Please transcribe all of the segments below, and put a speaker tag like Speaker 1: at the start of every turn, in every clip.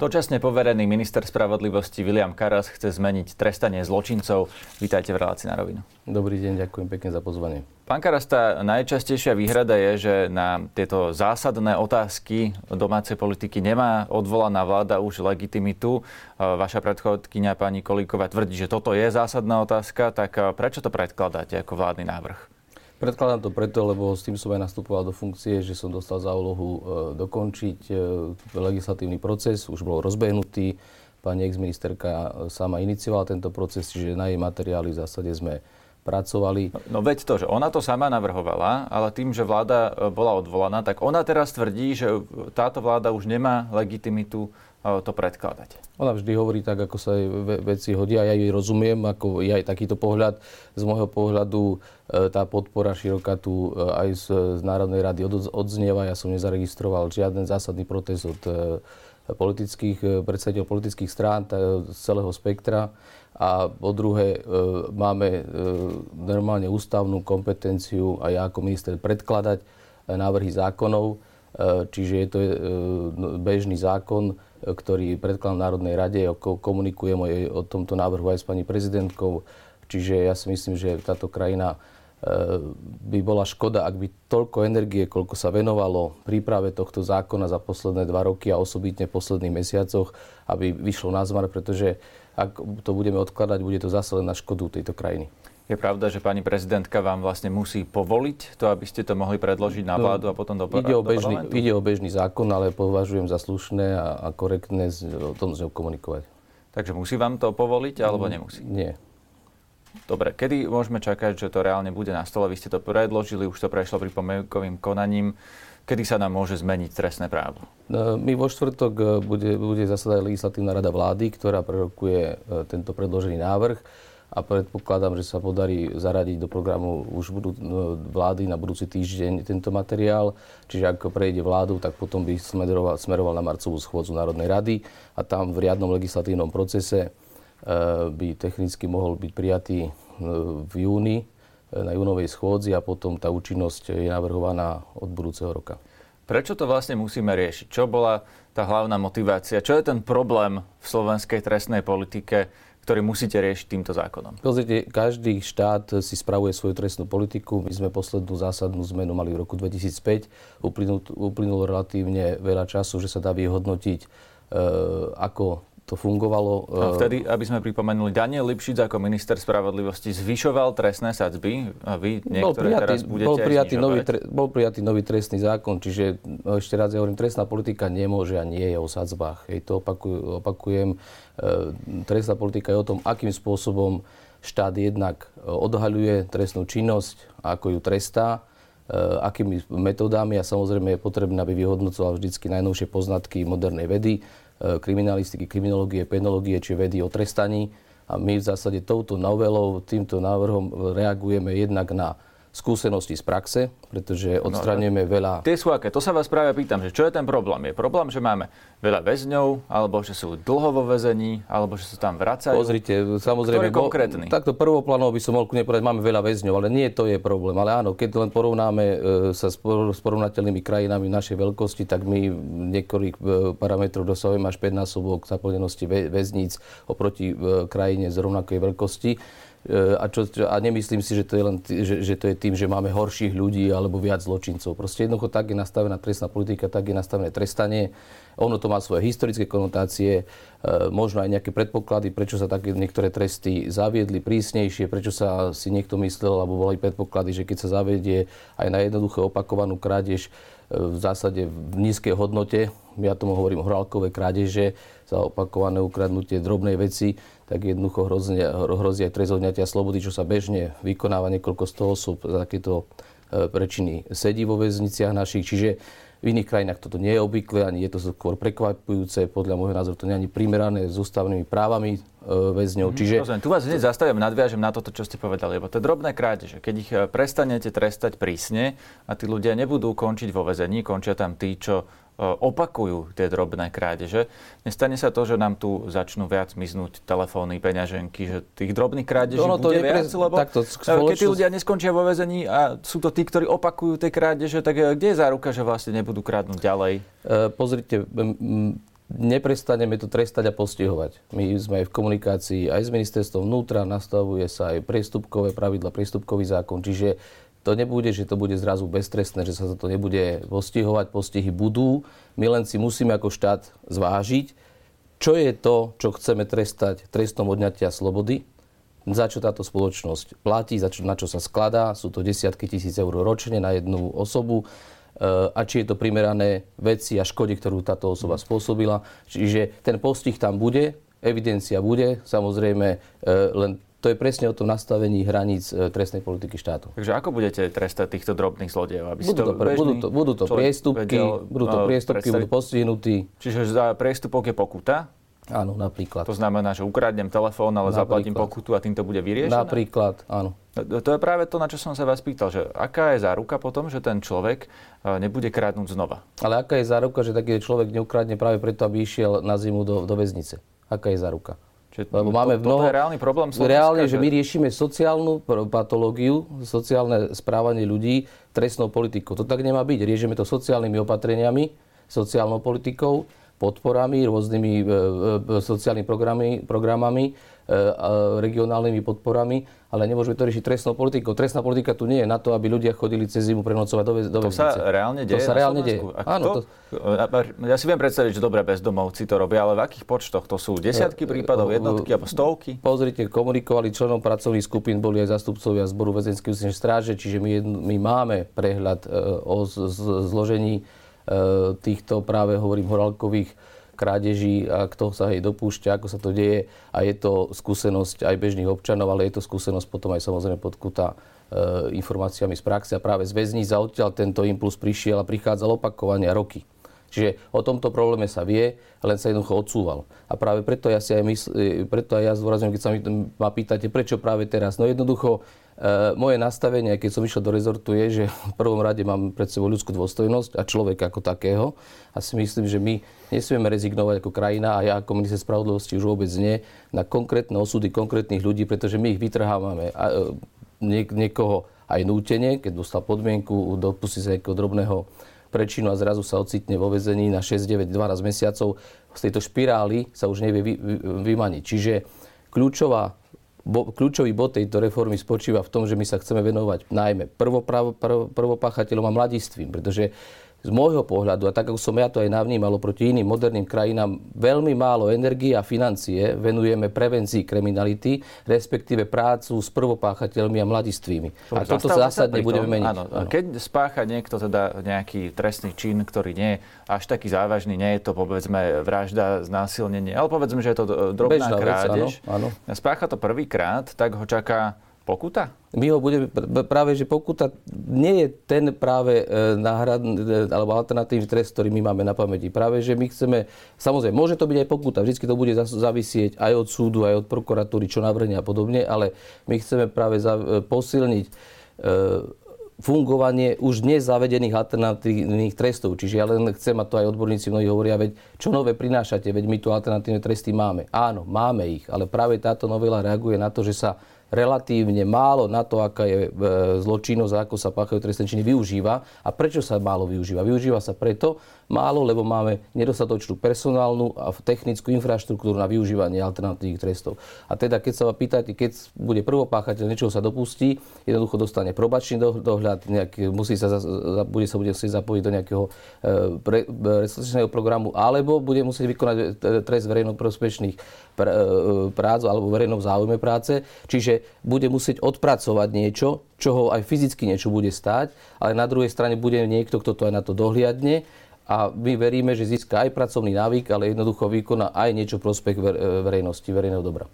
Speaker 1: Dočasne poverený minister spravodlivosti William Karas chce zmeniť trestanie zločincov. Vítajte v relácii na rovinu.
Speaker 2: Dobrý deň, ďakujem pekne za pozvanie.
Speaker 1: Pán Karas, tá najčastejšia výhrada je, že na tieto zásadné otázky domácej politiky nemá odvolaná vláda už legitimitu. Vaša predchodkynia pani Kolíková tvrdí, že toto je zásadná otázka, tak prečo to predkladáte ako vládny návrh?
Speaker 2: Predkladám to preto, lebo s tým som aj nastupoval do funkcie, že som dostal za úlohu e, dokončiť e, legislatívny proces, už bol rozbehnutý. Pani exministerka e, sama iniciovala tento proces, čiže na jej materiály v zásade sme pracovali.
Speaker 1: No, veď to, že ona to sama navrhovala, ale tým, že vláda bola odvolaná, tak ona teraz tvrdí, že táto vláda už nemá legitimitu to predkladať.
Speaker 2: Ona vždy hovorí tak, ako sa jej veci hodia. Ja jej rozumiem, ako je aj takýto pohľad. Z môjho pohľadu e, tá podpora široká tu e, aj z, z Národnej rady odznieva. Ja som nezaregistroval žiaden zásadný protest od e, politických, predstaviteľov politických strán z celého spektra. A po druhé, máme normálne ústavnú kompetenciu a ja ako minister predkladať návrhy zákonov. Čiže je to bežný zákon, ktorý predkladám Národnej rade, komunikujem o, o tomto návrhu aj s pani prezidentkou. Čiže ja si myslím, že táto krajina e, by bola škoda, ak by toľko energie, koľko sa venovalo príprave tohto zákona za posledné dva roky a osobitne v posledných mesiacoch, aby vyšlo na zmar, pretože ak to budeme odkladať, bude to zase len na škodu tejto krajiny.
Speaker 1: Je pravda, že pani prezidentka vám vlastne musí povoliť to, aby ste to mohli predložiť na no, vládu a potom do,
Speaker 2: ide o, bežný, do ide o bežný zákon, ale považujem za slušné a, a korektné z, o tom s ňou komunikovať.
Speaker 1: Takže musí vám to povoliť alebo mm, nemusí?
Speaker 2: Nie.
Speaker 1: Dobre, kedy môžeme čakať, že to reálne bude na stole? Vy ste to predložili, už to prešlo pripomienkovým konaním. Kedy sa nám môže zmeniť trestné právo?
Speaker 2: No, my vo štvrtok e, bude, bude zasadať legislatívna rada vlády, ktorá prerokuje e, tento predložený návrh a predpokladám, že sa podarí zaradiť do programu už budú, no, vlády na budúci týždeň tento materiál. Čiže ak prejde vládu, tak potom by smeroval, smeroval na marcovú schôdzu Národnej rady a tam v riadnom legislatívnom procese e, by technicky mohol byť prijatý e, v júni e, na júnovej schôdzi a potom tá účinnosť je navrhovaná od budúceho roka.
Speaker 1: Prečo to vlastne musíme riešiť? Čo bola tá hlavná motivácia? Čo je ten problém v slovenskej trestnej politike? Ktorý musíte riešiť týmto zákonom?
Speaker 2: Pozrite, každý štát si spravuje svoju trestnú politiku. My sme poslednú zásadnú zmenu mali v roku 2005. Uplynulo, uplynulo relatívne veľa času, že sa dá vyhodnotiť, e, ako to fungovalo.
Speaker 1: A vtedy, aby sme pripomenuli, Daniel Lipšic ako minister spravodlivosti zvyšoval trestné sadzby a vy niektoré bol prijatý, teraz budete
Speaker 2: bol prijatý,
Speaker 1: nový,
Speaker 2: tre, bol prijatý nový trestný zákon, čiže no, ešte raz ja hovorím, trestná politika nemôže a nie je o sadzbách. Hej, to opakuj, opakujem. E, trestná politika je o tom, akým spôsobom štát jednak odhaľuje trestnú činnosť, ako ju trestá, akými metodami a samozrejme je potrebné, aby vyhodnocoval vždy najnovšie poznatky modernej vedy E, kriminalistiky, kriminológie, penológie či vedy o trestaní. A my v zásade touto novelou, týmto návrhom reagujeme jednak na skúsenosti z praxe, pretože no, odstraňujeme no, veľa...
Speaker 1: Tie sú aké? To sa vás práve pýtam, že čo je ten problém? Je problém, že máme veľa väzňov, alebo že sú dlho vo väzení, alebo že sa tam vracajú?
Speaker 2: Pozrite, samozrejme...
Speaker 1: Ktorý konkrétny?
Speaker 2: Bo, takto prvoplánovo by som mohol kľudne povedať, máme veľa väzňov, ale nie to je problém. Ale áno, keď len porovnáme e, sa s, porovnateľnými krajinami našej veľkosti, tak my niektorých e, parametroch dosahujeme až 5 násobok zaplnenosti väzníc oproti e, krajine z rovnakej veľkosti. E, a, čo, a nemyslím si, že to, je len, že, že to je tým, že máme horších ľudí alebo viac zločincov. Proste jednoducho tak je nastavená trestná politika, tak je nastavené trestanie. Ono to má svoje historické konotácie, e, možno aj nejaké predpoklady, prečo sa také niektoré tresty zaviedli prísnejšie, prečo sa si niekto myslel, alebo boli predpoklady, že keď sa zavedie aj na jednoduché opakovanú krádež, v zásade v nízkej hodnote, ja tomu hovorím horálkové krádeže, za opakované ukradnutie drobnej veci, tak jednoducho hrozí, hrozí aj trest odňatia slobody, čo sa bežne vykonáva niekoľko sto osôb za takéto e, prečiny sedí vo väzniciach našich. Čiže V iných krajinách toto nie je obvyklé, ani je to skôr prekvapujúce. Podľa môjho názoru to nie je ani primerané s ústavnými právami e, väzňov.
Speaker 1: Mm, Čiže... Rozumiem. Tu vás hneď zastavím, nadviažem na toto, čo ste povedali, lebo to je drobné krádeže. Keď ich e, prestanete trestať prísne a tí ľudia nebudú končiť vo väzení, končia tam tí, čo opakujú tie drobné krádeže. Nestane sa to, že nám tu začnú viac miznúť telefóny, peňaženky, že tých drobných krádeží no, bude viac, lebo takto, spoločnosť... keď tí ľudia neskončia vo väzení a sú to tí, ktorí opakujú tie krádeže, tak e, kde je záruka, že vlastne nebudú krádnuť ďalej?
Speaker 2: E, pozrite, neprestaneme to trestať a postihovať. My sme v komunikácii aj s ministerstvom vnútra, nastavuje sa aj priestupkové pravidla, priestupkový zákon, čiže to nebude, že to bude zrazu beztrestné, že sa za to nebude postihovať, postihy budú. My len si musíme ako štát zvážiť, čo je to, čo chceme trestať trestom odňatia slobody, za čo táto spoločnosť platí, za čo, na čo sa skladá, sú to desiatky tisíc eur ročne na jednu osobu eh, a či je to primerané veci a škode, ktorú táto osoba spôsobila. Čiže ten postih tam bude, evidencia bude, samozrejme eh, len to je presne o tom nastavení hraníc e, trestnej politiky štátu.
Speaker 1: Takže ako budete trestať týchto drobných zlodejov?
Speaker 2: Aby budú, to, pre, budú to, budú to priestupky, vedel, budú to priestupky, budú postihnutí.
Speaker 1: Čiže za priestupok je pokuta?
Speaker 2: Áno, napríklad.
Speaker 1: To znamená, že ukradnem telefón, ale napríklad. zaplatím pokutu a tým to bude vyriešené?
Speaker 2: Napríklad, áno.
Speaker 1: To je práve to, na čo som sa vás pýtal, že aká je záruka potom, že ten človek e, nebude krádnuť znova?
Speaker 2: Ale aká je záruka, že taký človek neukradne práve preto, aby išiel na zimu do, do väznice? Aká je záruka?
Speaker 1: Čiže Lebo máme to, mnoho, je reálny problém
Speaker 2: Slovenska, Reálne, že... že my riešime sociálnu patológiu, sociálne správanie ľudí trestnou politikou. To tak nemá byť. Riešime to sociálnymi opatreniami, sociálnou politikou, podporami, rôznymi e, e, sociálnymi programy, programami, regionálnymi podporami ale nemôžeme to riešiť trestnou politikou. Trestná politika tu nie je na to, aby ľudia chodili cez zimu prenocovať do, do
Speaker 1: To sa reálne deje?
Speaker 2: To sa reálne deje.
Speaker 1: Áno, to... Ja si viem predstaviť, že dobre bezdomovci to robia, ale v akých počtoch? To sú desiatky prípadov, jednotky alebo stovky?
Speaker 2: Pozrite, komunikovali členom pracovných skupín, boli aj zastupcovia zboru ústnej stráže, čiže my, my máme prehľad e, o zložení e, týchto práve, hovorím, horálkových krádeží a kto sa jej dopúšťa, ako sa to deje. A je to skúsenosť aj bežných občanov, ale je to skúsenosť potom aj samozrejme podkutá e, informáciami z praxe a práve z väzníc a odtiaľ tento impuls prišiel a prichádzal opakovania roky. Čiže o tomto probléme sa vie, len sa jednoducho odsúval. A práve preto ja si aj mysl, e, preto aj ja zdôrazňujem, keď sa ma pýtate, prečo práve teraz. No jednoducho E, moje nastavenie, keď som išiel do rezortu, je, že v prvom rade mám pred sebou ľudskú dôstojnosť a človeka ako takého. A si myslím, že my nesmieme rezignovať ako krajina a ja ako minister spravodlivosti už vôbec nie na konkrétne osudy konkrétnych ľudí, pretože my ich vytrhávame. A, e, niek- niekoho aj nútenie, keď dostal podmienku, dopustí sa nejakého drobného prečinu a zrazu sa ocitne vo vezení na 6, 9, 12 mesiacov. Z tejto špirály sa už nevie vy, vy, vymaniť. Čiže kľúčová bo, kľúčový bod tejto reformy spočíva v tom, že my sa chceme venovať najmä prvopáchateľom a mladistvím, pretože z môjho pohľadu, a tak ako som ja to aj navnímal proti iným moderným krajinám, veľmi málo energie a financie venujeme prevencii kriminality, respektíve prácu s prvopáchateľmi a mladistvými. A toto zásadne budeme meniť. Áno,
Speaker 1: áno. Keď spácha niekto teda nejaký trestný čin, ktorý nie je až taký závažný, nie je to povedzme vražda, znásilnenie, ale povedzme, že je to drobná Bežná krádež, vec, áno, áno. spácha to prvýkrát, tak ho čaká pokuta?
Speaker 2: My ho budeme, práve že pokuta nie je ten práve e, náhrad, e, alebo alternatívny trest, ktorý my máme na pamäti. Práve, že my chceme, samozrejme, môže to byť aj pokuta, vždy to bude zavisieť aj od súdu, aj od prokuratúry, čo navrhne a podobne, ale my chceme práve e, posilniť fungovanie už dnes zavedených alternatívnych trestov. Čiže ja len chcem, a to aj odborníci mnohí hovoria, veď čo nové prinášate, veď my tu alternatívne tresty máme. Áno, máme ich, ale práve táto novela reaguje na to, že sa relatívne málo na to, aká je e, zločinnosť a ako sa páchajú trestné činy, využíva. A prečo sa málo využíva? Využíva sa preto málo, lebo máme nedostatočnú personálnu a technickú infraštruktúru na využívanie alternatívnych trestov. A teda, keď sa vám pýtate, keď bude prvopáchateľ niečoho sa dopustí, jednoducho dostane probačný dohľad, nejak, musí sa, bude sa bude musieť zapojiť do nejakého e, programu, alebo bude musieť vykonať e, trest verejnoprospešných pr- e, prác alebo verejnom záujme práce. Čiže bude musieť odpracovať niečo, čo ho aj fyzicky niečo bude stáť, ale na druhej strane bude niekto, kto to aj na to dohliadne a my veríme, že získa aj pracovný návyk, ale jednoducho vykoná aj niečo prospech verejnosti, verejného dobra.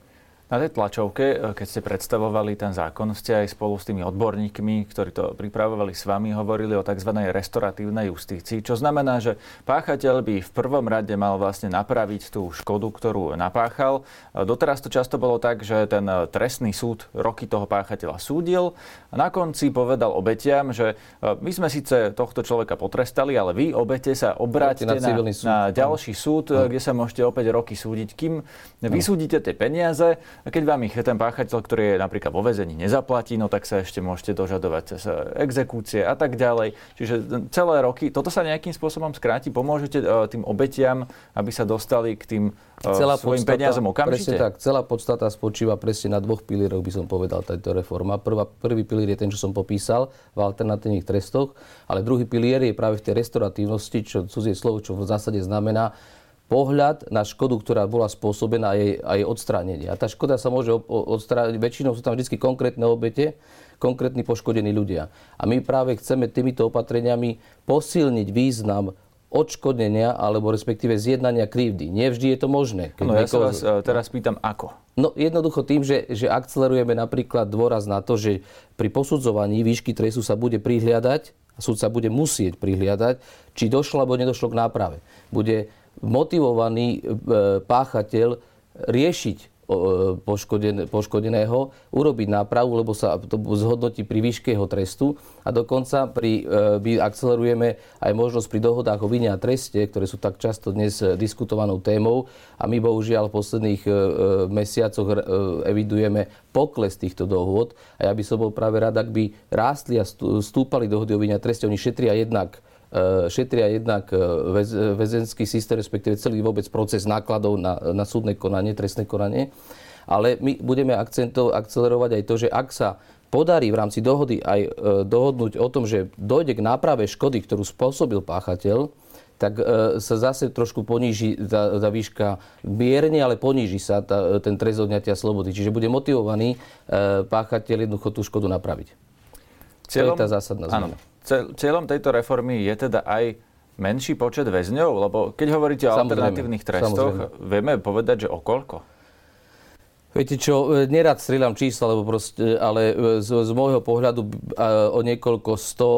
Speaker 1: Na tej tlačovke, e, keď ste predstavovali ten zákon, ste aj spolu s tými odborníkmi, ktorí to pripravovali s vami, hovorili o tzv. restoratívnej justícii, čo znamená, že páchateľ by v prvom rade mal vlastne napraviť tú škodu, ktorú napáchal. E, doteraz to často bolo tak, že ten e, trestný súd roky toho páchateľa súdil a na konci povedal obetiam, že my sme síce tohto človeka potrestali, ale vy, obete, sa obráťte na, na, na ďalší súd, no. kde sa môžete opäť roky súdiť, kým vysúdite tie peniaze a keď vám ich ten páchateľ, ktorý je napríklad vo vezení, nezaplatí, no tak sa ešte môžete dožadovať exekúcie a tak ďalej. Čiže celé roky, toto sa nejakým spôsobom skráti, pomôžete e, tým obetiam, aby sa dostali k tým e, celá svojim podstata, peniazom okamžite?
Speaker 2: Presne tak, celá podstata spočíva presne na dvoch pilieroch, by som povedal, táto reforma. Prvá, prvý pilier je ten, čo som popísal v alternatívnych trestoch, ale druhý pilier je práve v tej restoratívnosti, čo cudzie slovo, čo v zásade znamená, pohľad na škodu, ktorá bola spôsobená a jej, a jej odstránenie. A tá škoda sa môže odstrániť, väčšinou sú tam vždy konkrétne obete, konkrétni poškodení ľudia. A my práve chceme týmito opatreniami posilniť význam odškodnenia alebo respektíve zjednania krivdy. Nevždy je to možné.
Speaker 1: Keď no, ja sa vás uh, teraz pýtam, ako?
Speaker 2: No jednoducho tým, že, že akcelerujeme napríklad dôraz na to, že pri posudzovaní výšky trestu sa bude prihliadať, súd sa bude musieť prihliadať, či došlo alebo nedošlo k náprave. Bude motivovaný e, páchateľ riešiť e, poškodeného, urobiť nápravu, lebo sa to zhodnotí pri výške jeho trestu. A dokonca pri, e, my akcelerujeme aj možnosť pri dohodách o vine a treste, ktoré sú tak často dnes diskutovanou témou. A my bohužiaľ v posledných mesiacoch evidujeme pokles týchto dohôd. A ja by som bol práve rád, ak by rástli a stúpali dohody o vine a treste, oni šetria jednak E, šetria jednak e, väz, väzenský systém, respektíve celý vôbec proces nákladov na, na súdne konanie, trestné konanie. Ale my budeme akcento, akcelerovať aj to, že ak sa podarí v rámci dohody aj e, dohodnúť o tom, že dojde k náprave škody, ktorú spôsobil páchateľ, tak e, sa zase trošku poníži tá, tá výška mierne, ale poníži sa tá, ten trest odňatia slobody. Čiže bude motivovaný e, páchateľ jednoducho tú škodu napraviť. Cieľom, to je tá zásadná zmena. Áno.
Speaker 1: Cieľom tejto reformy je teda aj menší počet väzňov? Lebo keď hovoríte o samozrejme, alternatívnych trestoch, samozrejme. vieme povedať, že o koľko?
Speaker 2: Viete čo, e, nerad strieľam čísla, lebo proste, ale e, z, z môjho pohľadu e, o niekoľko sto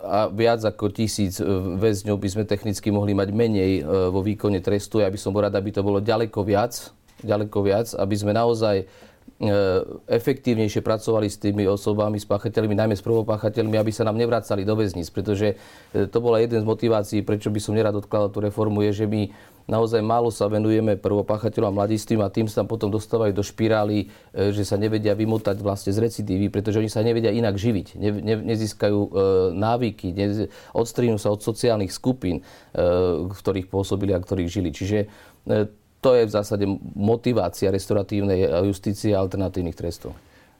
Speaker 2: a viac ako tisíc väzňov by sme technicky mohli mať menej vo výkone trestu. Ja by som bol rád, aby to bolo ďaleko viac, ďaleko viac, aby sme naozaj E, efektívnejšie pracovali s tými osobami, s páchateľmi, najmä s prvopáchateľmi, aby sa nám nevracali do väzníc. Pretože e, to bola jeden z motivácií, prečo by som nerad odkladal tú reformu, je, že my naozaj málo sa venujeme prvopáchateľom a mladistým a tým sa tam potom dostávajú do špirály, e, že sa nevedia vymotať vlastne z recidívy, pretože oni sa nevedia inak živiť, ne, ne, nezískajú e, návyky, ne, odstrínú sa od sociálnych skupín, e, v ktorých pôsobili a ktorých žili. Čiže e, to je v zásade motivácia restoratívnej justície a alternatívnych trestov.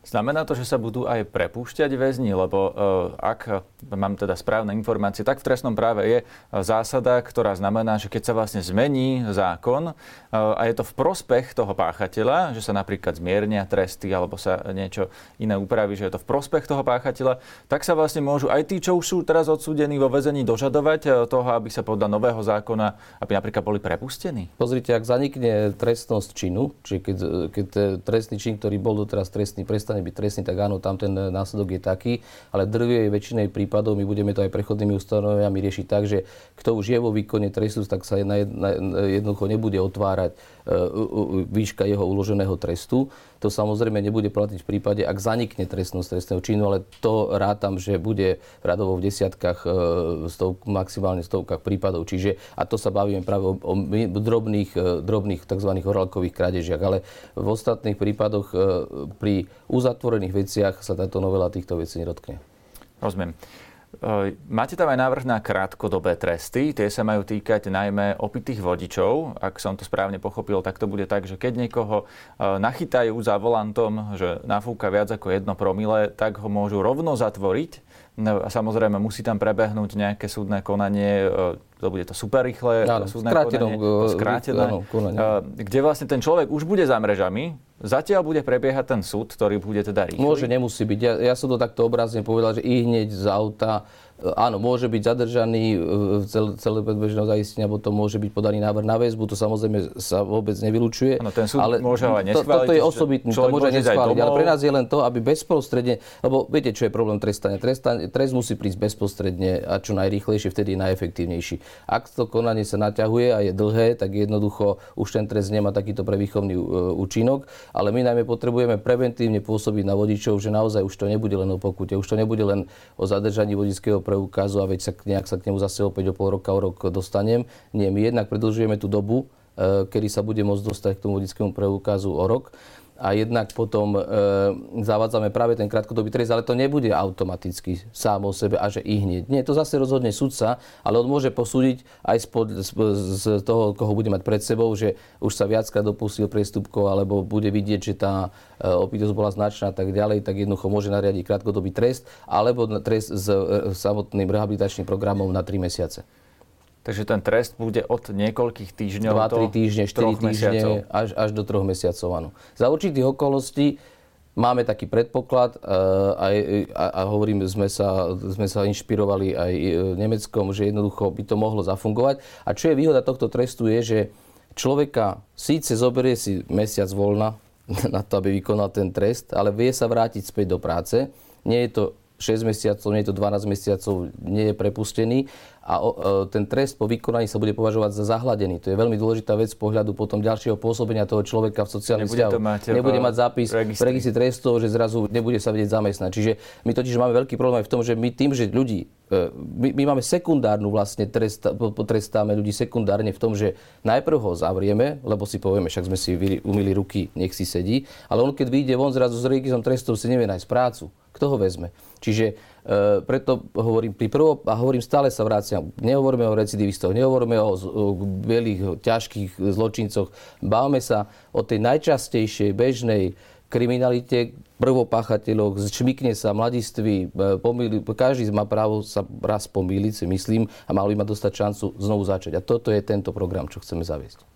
Speaker 1: Znamená to, že sa budú aj prepúšťať väzni, lebo uh, ak mám teda správne informácie, tak v trestnom práve je zásada, ktorá znamená, že keď sa vlastne zmení zákon uh, a je to v prospech toho páchateľa, že sa napríklad zmiernia tresty alebo sa niečo iné upraví, že je to v prospech toho páchateľa, tak sa vlastne môžu aj tí, čo už sú teraz odsúdení vo väzení, dožadovať e, toho, aby sa podľa nového zákona, aby napríklad boli prepustení?
Speaker 2: Pozrite, ak zanikne trestnosť činu, čiže keď, keď trestný čin, ktorý bol doteraz trestný, prestane prestane byť trestný, tak áno, tam ten následok je taký, ale drvie väčšinej prípadov my budeme to aj prechodnými ustanoveniami riešiť tak, že kto už je vo výkone trestu, tak sa jednoducho nebude otvárať e, výška jeho uloženého trestu. To samozrejme nebude platiť v prípade, ak zanikne trestnosť trestného činu, ale to rátam, že bude radovo v desiatkách, e, stov, maximálne stovkách prípadov. Čiže, a to sa bavíme práve o, o drobných, e, drobných tzv. horálkových krádežiach. Ale v ostatných prípadoch pri uzatvorených veciach sa táto novela týchto vecí nedotkne.
Speaker 1: Rozumiem. E, máte tam aj návrh na krátkodobé tresty. Tie sa majú týkať najmä opitých vodičov. Ak som to správne pochopil, tak to bude tak, že keď niekoho e, nachytajú za volantom, že nafúka viac ako jedno promile, tak ho môžu rovno zatvoriť. No samozrejme musí tam prebehnúť nejaké súdne konanie, e, to bude to super rýchle
Speaker 2: áno,
Speaker 1: súdne konanie, to skrátené, áno, konanie. kde vlastne ten človek už bude za mrežami, zatiaľ bude prebiehať ten súd, ktorý bude teda rýchly?
Speaker 2: Môže, nemusí byť. Ja, ja som to takto obrazne povedal, že i hneď z auta áno, môže byť zadržaný v celé, celé predbežného zaistenia, potom môže byť podaný návrh na väzbu, to samozrejme sa vôbec nevylučuje.
Speaker 1: Áno, ten súd ale môže neschváliť. To,
Speaker 2: to je osobitný, to môže neschváliť, ale pre nás je len to, aby bezprostredne, lebo viete, čo je problém trestania. Trestanie, trest musí prísť bezprostredne a čo najrýchlejšie, vtedy je najefektívnejší. Ak to konanie sa naťahuje a je dlhé, tak jednoducho už ten trest nemá takýto prevýchovný uh, účinok, ale my najmä potrebujeme preventívne pôsobiť na vodičov, že naozaj už to nebude len o pokute, už to nebude len o zadržaní vodického preukazu a veď sa nejak sa k nemu zase opäť o pol roka, o rok dostanem. Nie, my jednak predlžujeme tú dobu, e, kedy sa bude môcť dostať k tomu vodickému preukazu o rok a jednak potom e, zavádzame práve ten krátkodobý trest, ale to nebude automaticky sám o sebe a že i hneď. Nie, to zase rozhodne sudca, ale on môže posúdiť aj spod, z, toho, koho bude mať pred sebou, že už sa viackrát dopustil priestupkov, alebo bude vidieť, že tá e, opitosť bola značná a tak ďalej, tak jednoducho môže nariadiť krátkodobý trest, alebo trest s e, samotným rehabilitačným programom na 3 mesiace.
Speaker 1: Takže ten trest bude od niekoľkých týždňov
Speaker 2: 2-3 týždne, 4 týždne až, až do 3 mesiacov. Áno. Za určitých okolností máme taký predpoklad uh, aj, a, a hovorím, sme sa, sme sa inšpirovali aj e, Nemeckom, že jednoducho by to mohlo zafungovať. A čo je výhoda tohto trestu je, že človeka síce zoberie si mesiac voľna na to, aby vykonal ten trest, ale vie sa vrátiť späť do práce. Nie je to 6 mesiacov, nie je to 12 mesiacov, nie je prepustený a o, e, ten trest po vykonaní sa bude považovať za zahladený. To je veľmi dôležitá vec z pohľadu potom ďalšieho pôsobenia toho človeka v sociálnych vzťahoch. Nebude mať zápis v registri trestov, že zrazu nebude sa vedieť zamestnať. Čiže my totiž máme veľký problém aj v tom, že my tým, že ľudí e, my, my máme sekundárnu vlastne trest, potrestáme ľudí sekundárne v tom, že najprv ho zavrieme, lebo si povieme, však sme si umili ruky, nech si sedí, ale on keď vyjde von zrazu s registrom trestov si nevie nájsť prácu. Kto ho vezme? Čiže e, preto hovorím pri prvo, a hovorím stále sa vráciam, nehovoríme o recidivistoch, nehovoríme o, o bielých, ťažkých zločincoch, bavme sa o tej najčastejšej bežnej kriminalite, prvopáchateľoch, šmikne sa mladiství, e, pomýli, každý má právo sa raz pomýliť, si myslím, a mal by ma dostať šancu znovu začať. A toto je tento program, čo chceme zaviesť.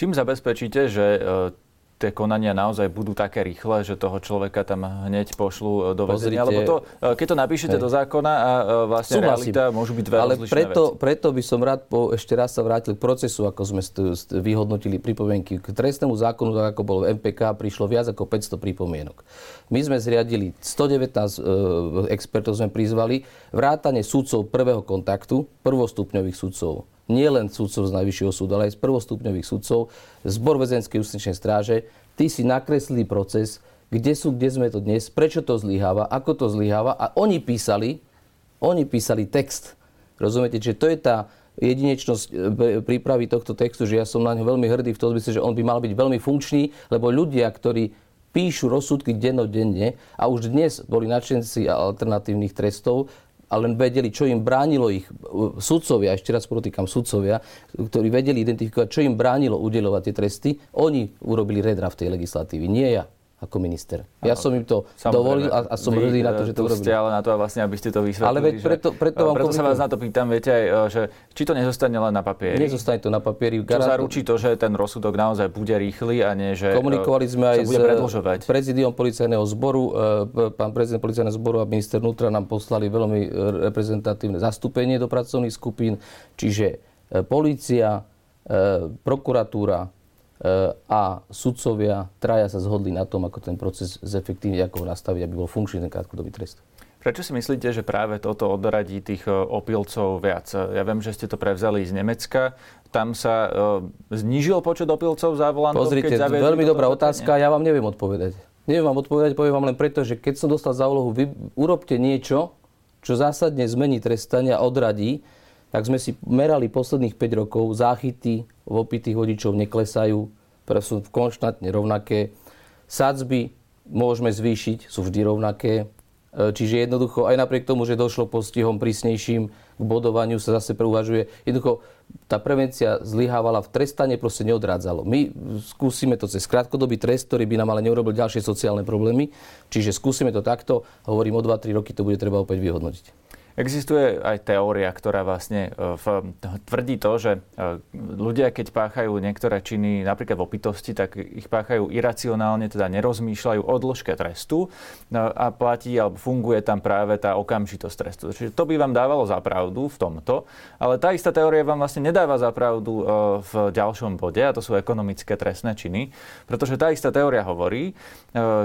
Speaker 1: Čím zabezpečíte, že e, tie konania naozaj budú také rýchle, že toho človeka tam hneď pošlu e, do väzenia? Lebo to, e, keď to napíšete hej. do zákona a vlastne Súhlasím. realita môžu byť dve
Speaker 2: Ale preto, veci. preto by som rád po, ešte raz sa vrátil k procesu, ako sme st- st- vyhodnotili pripomienky. K trestnému zákonu, tak ako bol v MPK, prišlo viac ako 500 pripomienok. My sme zriadili 119 e, expertov sme prizvali, vrátane súdcov prvého kontaktu, prvostupňových súdcov nie len sudcov z Najvyššieho súdu, ale aj z prvostupňových sudcov, zbor väzenskej justičnej stráže, tí si nakreslili proces, kde sú, kde sme to dnes, prečo to zlyháva, ako to zlyháva a oni písali, oni písali text. Rozumiete, že to je tá jedinečnosť e, prípravy tohto textu, že ja som na ňo veľmi hrdý v tom zmysle, že on by mal byť veľmi funkčný, lebo ľudia, ktorí píšu rozsudky dennodenne a už dnes boli nadšenci alternatívnych trestov, a len vedeli, čo im bránilo ich sudcovia, ešte raz podotýkam sudcovia, ktorí vedeli identifikovať, čo im bránilo udelovať tie tresty, oni urobili redraft tej legislatívy, nie ja ako minister. Ja som im to dovolil a, a som hrdý na to, že to urobili.
Speaker 1: ste ale na to, vlastne, aby ste to vysvetlili.
Speaker 2: Ale veď preto, preto,
Speaker 1: vám preto sa vás na to pýtam, viete aj, e, že či to nezostane len na papieri.
Speaker 2: Nezostane to na papieri.
Speaker 1: Čo zaručí to, že ten rozsudok naozaj bude rýchly a nie, že
Speaker 2: Komunikovali sme aj s prezidiom policajného zboru. E, pán prezident policajného zboru a minister vnútra nám poslali veľmi reprezentatívne zastúpenie do pracovných skupín. Čiže e, policia, prokuratúra, a sudcovia traja sa zhodli na tom, ako ten proces zefektívne, ako ho nastaviť, aby bol funkčný ten krátkodobý trest.
Speaker 1: Prečo si myslíte, že práve toto odradí tých e, opilcov viac? Ja viem, že ste to prevzali z Nemecka. Tam sa uh, znížil počet opilcov za volantom?
Speaker 2: Pozrite, keď veľmi dobrá otázka, ja vám neviem odpovedať. Neviem vám odpovedať, poviem vám len preto, že keď som dostal za úlohu, vy urobte niečo, čo zásadne zmení trestania a odradí, tak sme si merali posledných 5 rokov, záchyty v opitých vodičov neklesajú, sú konštantne rovnaké. Sadzby môžeme zvýšiť, sú vždy rovnaké. E, čiže jednoducho, aj napriek tomu, že došlo postihom prísnejším k bodovaniu, sa zase preuvažuje. Jednoducho, tá prevencia zlyhávala v trestane, proste neodrádzalo. My skúsime to cez krátkodobý trest, ktorý by nám ale neurobil ďalšie sociálne problémy. Čiže skúsime to takto. Hovorím, o 2-3 roky to bude treba opäť vyhodnotiť.
Speaker 1: Existuje aj teória, ktorá vlastne e, tvrdí to, že e, ľudia, keď páchajú niektoré činy napríklad v opitosti, tak ich páchajú iracionálne, teda nerozmýšľajú o dĺžke trestu e, a platí alebo funguje tam práve tá okamžitosť trestu. Čiže to by vám dávalo za pravdu v tomto, ale tá istá teória vám vlastne nedáva za pravdu v ďalšom bode, a to sú ekonomické trestné činy, pretože tá istá teória hovorí,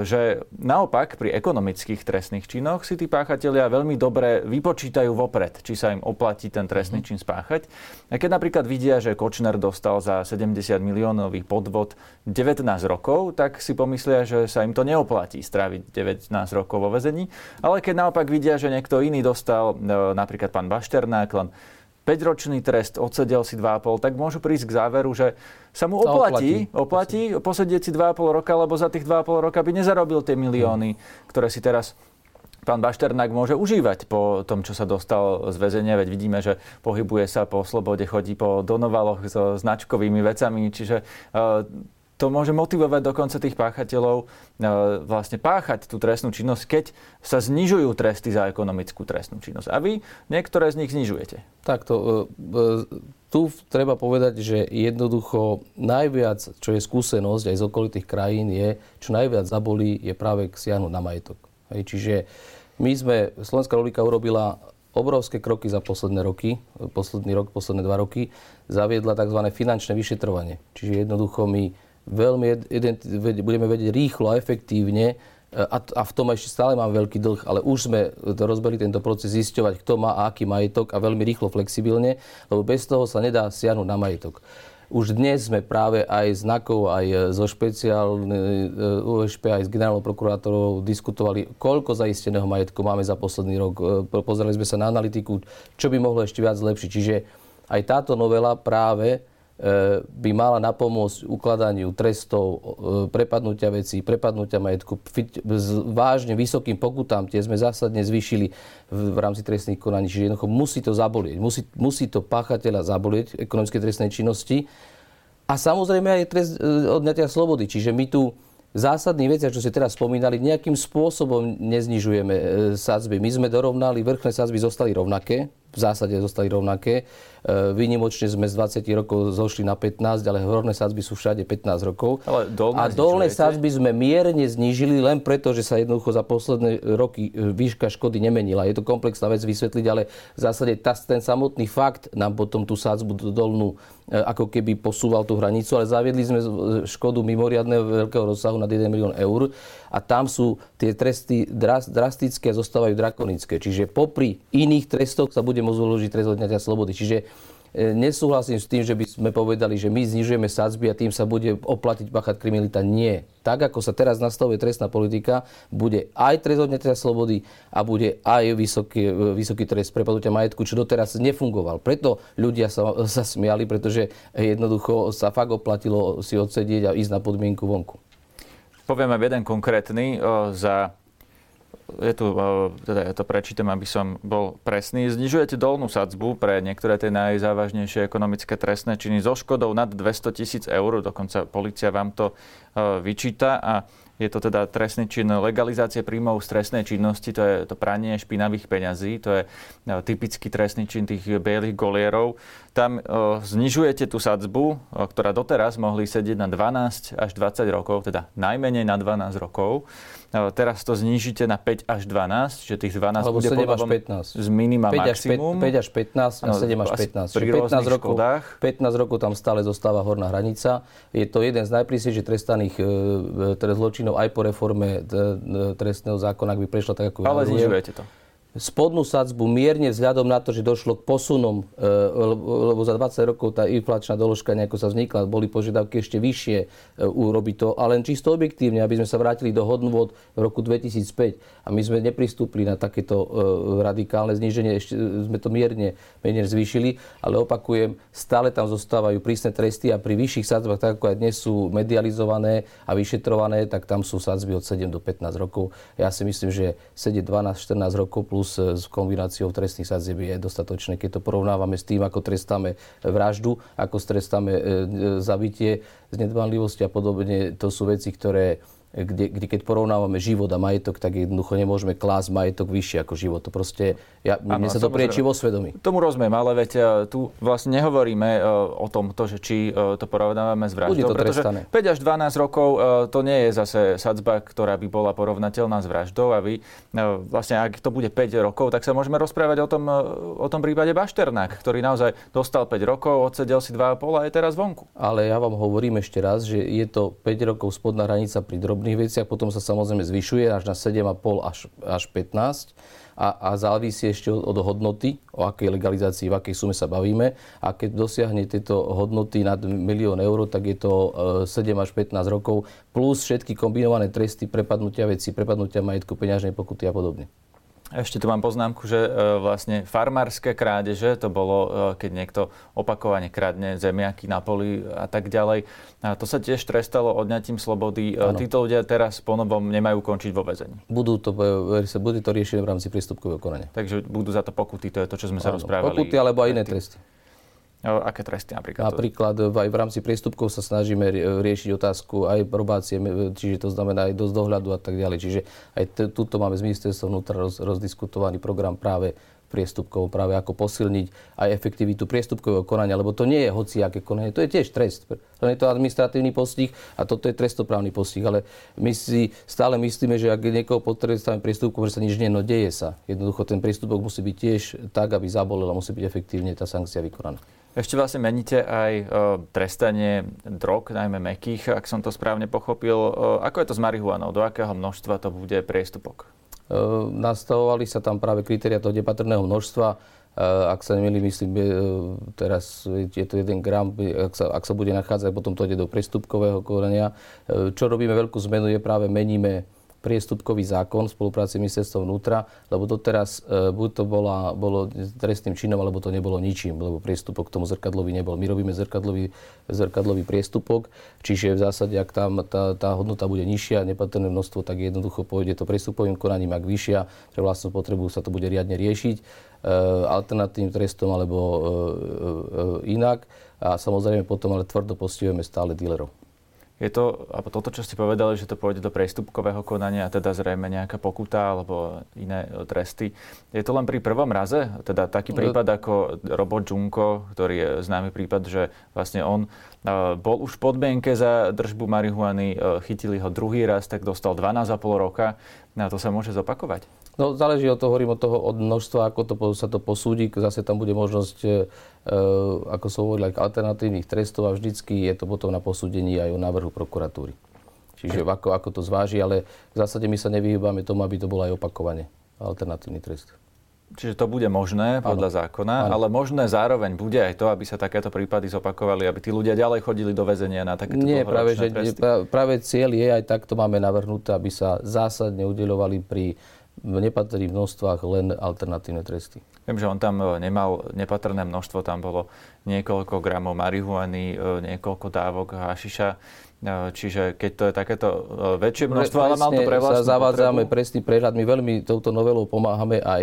Speaker 1: že naopak pri ekonomických trestných činoch si tí páchatelia veľmi dobre vypočítajú počítajú vopred, či sa im oplatí ten trestný mhm. čin spáchať. A keď napríklad vidia, že Kočner dostal za 70 miliónový podvod 19 rokov, tak si pomyslia, že sa im to neoplatí stráviť 19 rokov vo vezení. Ale keď naopak vidia, že niekto iný dostal, e, napríklad pán Bašternák, len 5-ročný trest, odsedel si 2,5, tak môžu prísť k záveru, že sa mu oplatí, oplatí, oplatí posedieť si 2,5 roka, lebo za tých 2,5 roka by nezarobil tie milióny, ktoré si teraz pán Bašternák môže užívať po tom, čo sa dostal z väzenia, veď vidíme, že pohybuje sa po slobode, chodí po donovaloch so značkovými vecami, čiže e, to môže motivovať dokonca tých páchateľov e, vlastne páchať tú trestnú činnosť, keď sa znižujú tresty za ekonomickú trestnú činnosť. A vy niektoré z nich znižujete.
Speaker 2: Takto, e, tu treba povedať, že jednoducho najviac, čo je skúsenosť aj z okolitých krajín, je, čo najviac zabolí, je práve siahnuť na majetok. Hej, čiže my sme, Slovenská republika urobila obrovské kroky za posledné roky, posledný rok, posledné dva roky, zaviedla tzv. finančné vyšetrovanie. Čiže jednoducho my veľmi budeme vedieť rýchlo a efektívne e, a, a v tom ešte stále mám veľký dlh, ale už sme rozbeli tento proces zisťovať, kto má a aký majetok a veľmi rýchlo, flexibilne, lebo bez toho sa nedá siahnuť na majetok. Už dnes sme práve aj znakov, aj zo špeciálnej USP, aj s generálnou prokurátorou diskutovali, koľko zaisteného majetku máme za posledný rok. E, pozerali sme sa na analytiku, čo by mohlo ešte viac zlepšiť. Čiže aj táto novela práve by mala napomôcť ukladaniu trestov, e, prepadnutia vecí, prepadnutia majetku, s vážne vysokým pokutám, tie sme zásadne zvýšili v, rámci trestných konaní. Čiže jednoducho musí to zabolieť. Musí, musí to páchateľa zabolieť ekonomické trestnej činnosti. A samozrejme aj trest e, odňatia slobody. Čiže my tu zásadní veci, čo ste teraz spomínali, nejakým spôsobom neznižujeme sadzby. My sme dorovnali, vrchné sadzby zostali rovnaké, v zásade zostali rovnaké. E, výnimočne sme z 20 rokov zošli na 15, ale horné sadzby sú všade 15 rokov.
Speaker 1: Ale dolné
Speaker 2: a dolné sadzby sme mierne znížili len preto, že sa jednoducho za posledné roky e, výška škody nemenila. Je to komplexná vec vysvetliť, ale v zásade tá, ten samotný fakt nám potom tú sadzbu dolnú e, ako keby posúval tú hranicu, ale zaviedli sme škodu mimoriadného veľkého rozsahu nad 1 milión eur a tam sú tie tresty drastické a zostávajú drakonické. Čiže popri iných trestoch sa bude môcť uložiť trest odňatia slobody. Čiže e, nesúhlasím s tým, že by sme povedali, že my znižujeme sadzby a tým sa bude oplatiť pachať kriminalita. Nie. Tak, ako sa teraz nastavuje trestná politika, bude aj trest odňatia slobody a bude aj vysoký, vysoký trest prepadnutia majetku, čo doteraz nefungoval. Preto ľudia sa, sa smiali, pretože jednoducho sa fakt oplatilo si odsedieť a ísť na podmienku vonku.
Speaker 1: Poviem aj jeden konkrétny. Za je tu, teda ja to prečítam, aby som bol presný. Znižujete dolnú sadzbu pre niektoré tie najzávažnejšie ekonomické trestné činy so škodou nad 200 tisíc eur, dokonca policia vám to vyčíta a je to teda trestný čin legalizácie príjmov z trestnej činnosti, to je to pranie špinavých peňazí, to je typický trestný čin tých bielých golierov. Tam znižujete tú sadzbu, ktorá doteraz mohli sedieť na 12 až 20 rokov, teda najmenej na 12 rokov. Teraz to znížite na 5 až 12, že tých 12
Speaker 2: Alebo
Speaker 1: bude
Speaker 2: 7 až
Speaker 1: 15. z minima 5
Speaker 2: maximum. 5, až 15 a 7 až 15. Pri 15 rokov, 15 rokov tam stále zostáva horná hranica. Je to jeden z najprísnejšie trestaných e, e, teda zločinov aj po reforme trestného zákona, ak by prešlo tak, ako
Speaker 1: Ale znižujete to.
Speaker 2: Spodnú sadzbu mierne vzhľadom na to, že došlo k posunom, e, lebo za 20 rokov tá inflačná doložka nejako sa vznikla, boli požiadavky ešte vyššie e, urobiť to, ale len čisto objektívne, aby sme sa vrátili do hodnôt v roku 2005 a my sme nepristúpli na takéto e, radikálne zníženie, ešte sme to mierne menej zvýšili, ale opakujem, stále tam zostávajú prísne tresty a pri vyšších sadzbách, tak ako aj dnes sú medializované a vyšetrované, tak tam sú sadzby od 7 do 15 rokov. Ja si myslím, že sedieť 12-14 rokov plus plus s kombináciou trestných sadzieb je dostatočné. Keď to porovnávame s tým, ako trestáme vraždu, ako trestáme e, e, zabitie z nedbanlivosti a podobne, to sú veci, ktoré kde, kde keď porovnávame život a majetok, tak jednoducho nemôžeme klásť majetok vyššie ako život. To proste, ja, ano, mne sa to prieči vo svedomí.
Speaker 1: Tomu rozumiem, ale veď e, tu vlastne nehovoríme e, o tom, to, že či e, to porovnávame s vraždou,
Speaker 2: to pretože trestané.
Speaker 1: 5 až 12 rokov to nie je zase sadzba, ktorá by bola porovnateľná s vraždou a vy vlastne, ak to bude 5 rokov, tak sa môžeme rozprávať o tom, o tom prípade Bašternák, ktorý naozaj dostal 5 rokov, odsedel si 2,5 a je teraz vonku.
Speaker 2: Ale ja vám hovorím ešte raz, že je to 5 rokov spodná hranica pri drobných drobných veciach, potom sa samozrejme zvyšuje až na 7,5 až, až 15 a, a závisí ešte od, od hodnoty, o akej legalizácii, v akej sume sa bavíme. A keď dosiahne tieto hodnoty nad milión eur, tak je to 7 e, až 15 rokov plus všetky kombinované tresty prepadnutia veci, prepadnutia majetku, peňažnej pokuty a podobne.
Speaker 1: Ešte tu mám poznámku, že e, vlastne farmárske krádeže, to bolo, e, keď niekto opakovane kradne zemiaky na poli a tak ďalej. A to sa tiež trestalo odňatím slobody. Ano. E, títo ľudia teraz ponovom nemajú končiť vo väzení.
Speaker 2: Budú to, bude to riešené v rámci prístupkového konania.
Speaker 1: Takže budú za to pokuty, to je to, čo sme ano. sa rozprávali.
Speaker 2: Pokuty alebo aj iné tresty.
Speaker 1: Aké tresty napríklad?
Speaker 2: Napríklad aj v rámci priestupkov sa snažíme riešiť otázku aj probácie, čiže to znamená aj dosť dohľadu a tak ďalej. Čiže aj t- tuto máme z ministerstva vnútra roz, rozdiskutovaný program práve priestupkov, práve ako posilniť aj efektivitu priestupkového konania, lebo to nie je hociaké konanie, to je tiež trest. To je to administratívny postih a toto je trestoprávny postih, ale my si stále myslíme, že ak niekoho potrestáme priestupkom, že sa nič nie, no deje sa. Jednoducho ten priestupok musí byť tiež tak, aby zabolel a musí byť efektívne tá sankcia vykonaná.
Speaker 1: Ešte vlastne meníte aj e, trestanie drog, najmä mekých, ak som to správne pochopil. E, ako je to s marihuanou? Do akého množstva to bude priestupok?
Speaker 2: E, nastavovali sa tam práve kritéria toho nepatrného množstva. Ak sa nemýlim, myslím, teraz je to 1 gram, ak sa, ak sa bude nachádzať, potom to ide do priestupkového konania. Čo robíme veľkú zmenu je práve meníme priestupkový zákon v spolupráci ministerstva vnútra, lebo doteraz e, buď to bola, bolo trestným činom, alebo to nebolo ničím, lebo priestupok k tomu zrkadlovi nebol. My robíme zrkadlový, zrkadlový priestupok, čiže v zásade, ak tam tá, tá hodnota bude nižšia, nepatrné množstvo, tak jednoducho pôjde to priestupovým konaním, ak vyššia, že vlastnú potrebu sa to bude riadne riešiť, e, alternatívnym trestom alebo e, e, e, inak. A samozrejme potom ale tvrdo postihujeme stále dílerov.
Speaker 1: Je to, alebo toto, čo ste povedali, že to pôjde do prestupkového konania teda zrejme nejaká pokuta alebo iné e, tresty. Je to len pri prvom raze? Teda taký no. prípad ako Robot Junko, ktorý je známy prípad, že vlastne on e, bol už v podmienke za držbu marihuany, e, chytili ho druhý raz, tak dostal 12,5 roka. Na to sa môže zopakovať?
Speaker 2: No záleží od toho, hovorím od toho, od množstva, ako to, sa to posúdi. Zase tam bude možnosť, e, ako som hovoril, alternatívnych trestov a vždycky je to potom na posúdení aj o návrhu prokuratúry. Čiže ako, ako to zváži, ale v zásade my sa nevyhýbame tomu, aby to bolo aj opakovane. Alternatívny trest.
Speaker 1: Čiže to bude možné podľa ano. zákona, ano. ale možné zároveň bude aj to, aby sa takéto prípady zopakovali, aby tí ľudia ďalej chodili do väzenia na takéto
Speaker 2: Nie, práve, že, práve cieľ je, aj takto máme navrhnuté, aby sa zásadne udeľovali pri nepatrí v množstvách len alternatívne tresty.
Speaker 1: Viem, že on tam e, nemal nepatrné množstvo, tam bolo niekoľko gramov marihuany, e, niekoľko dávok hašiša, čiže keď to je takéto väčšie množstvo, ale mal to pre vlastnú
Speaker 2: zavádzame presný prehľad. My veľmi touto novelou pomáhame aj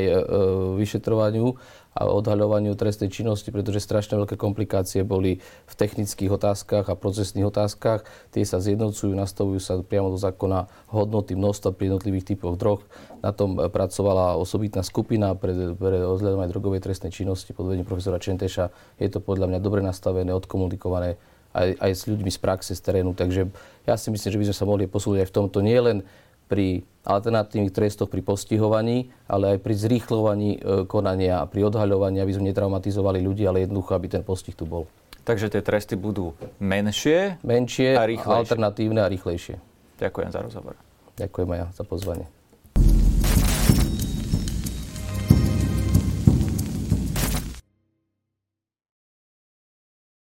Speaker 2: vyšetrovaniu a odhaľovaniu trestnej činnosti, pretože strašne veľké komplikácie boli v technických otázkach a procesných otázkach. Tie sa zjednocujú, nastavujú sa priamo do zákona hodnoty množstva pri jednotlivých typoch drog. Na tom pracovala osobitná skupina pre, pre odhľadom aj drogovej trestnej činnosti pod vedením profesora Čenteša. Je to podľa mňa dobre nastavené, odkomunikované aj, aj s ľuďmi z praxe, z terénu. Takže ja si myslím, že by sme sa mohli posúdiť aj v tomto nie len pri alternatívnych trestoch pri postihovaní, ale aj pri zrýchľovaní e, konania a pri odhaľovaní, aby sme netraumatizovali ľudí, ale jednoducho, aby ten postih tu bol.
Speaker 1: Takže tie tresty budú menšie,
Speaker 2: menšie a rýchlejšie. alternatívne a rýchlejšie.
Speaker 1: Ďakujem za rozhovor.
Speaker 2: Ďakujem aj ja za pozvanie.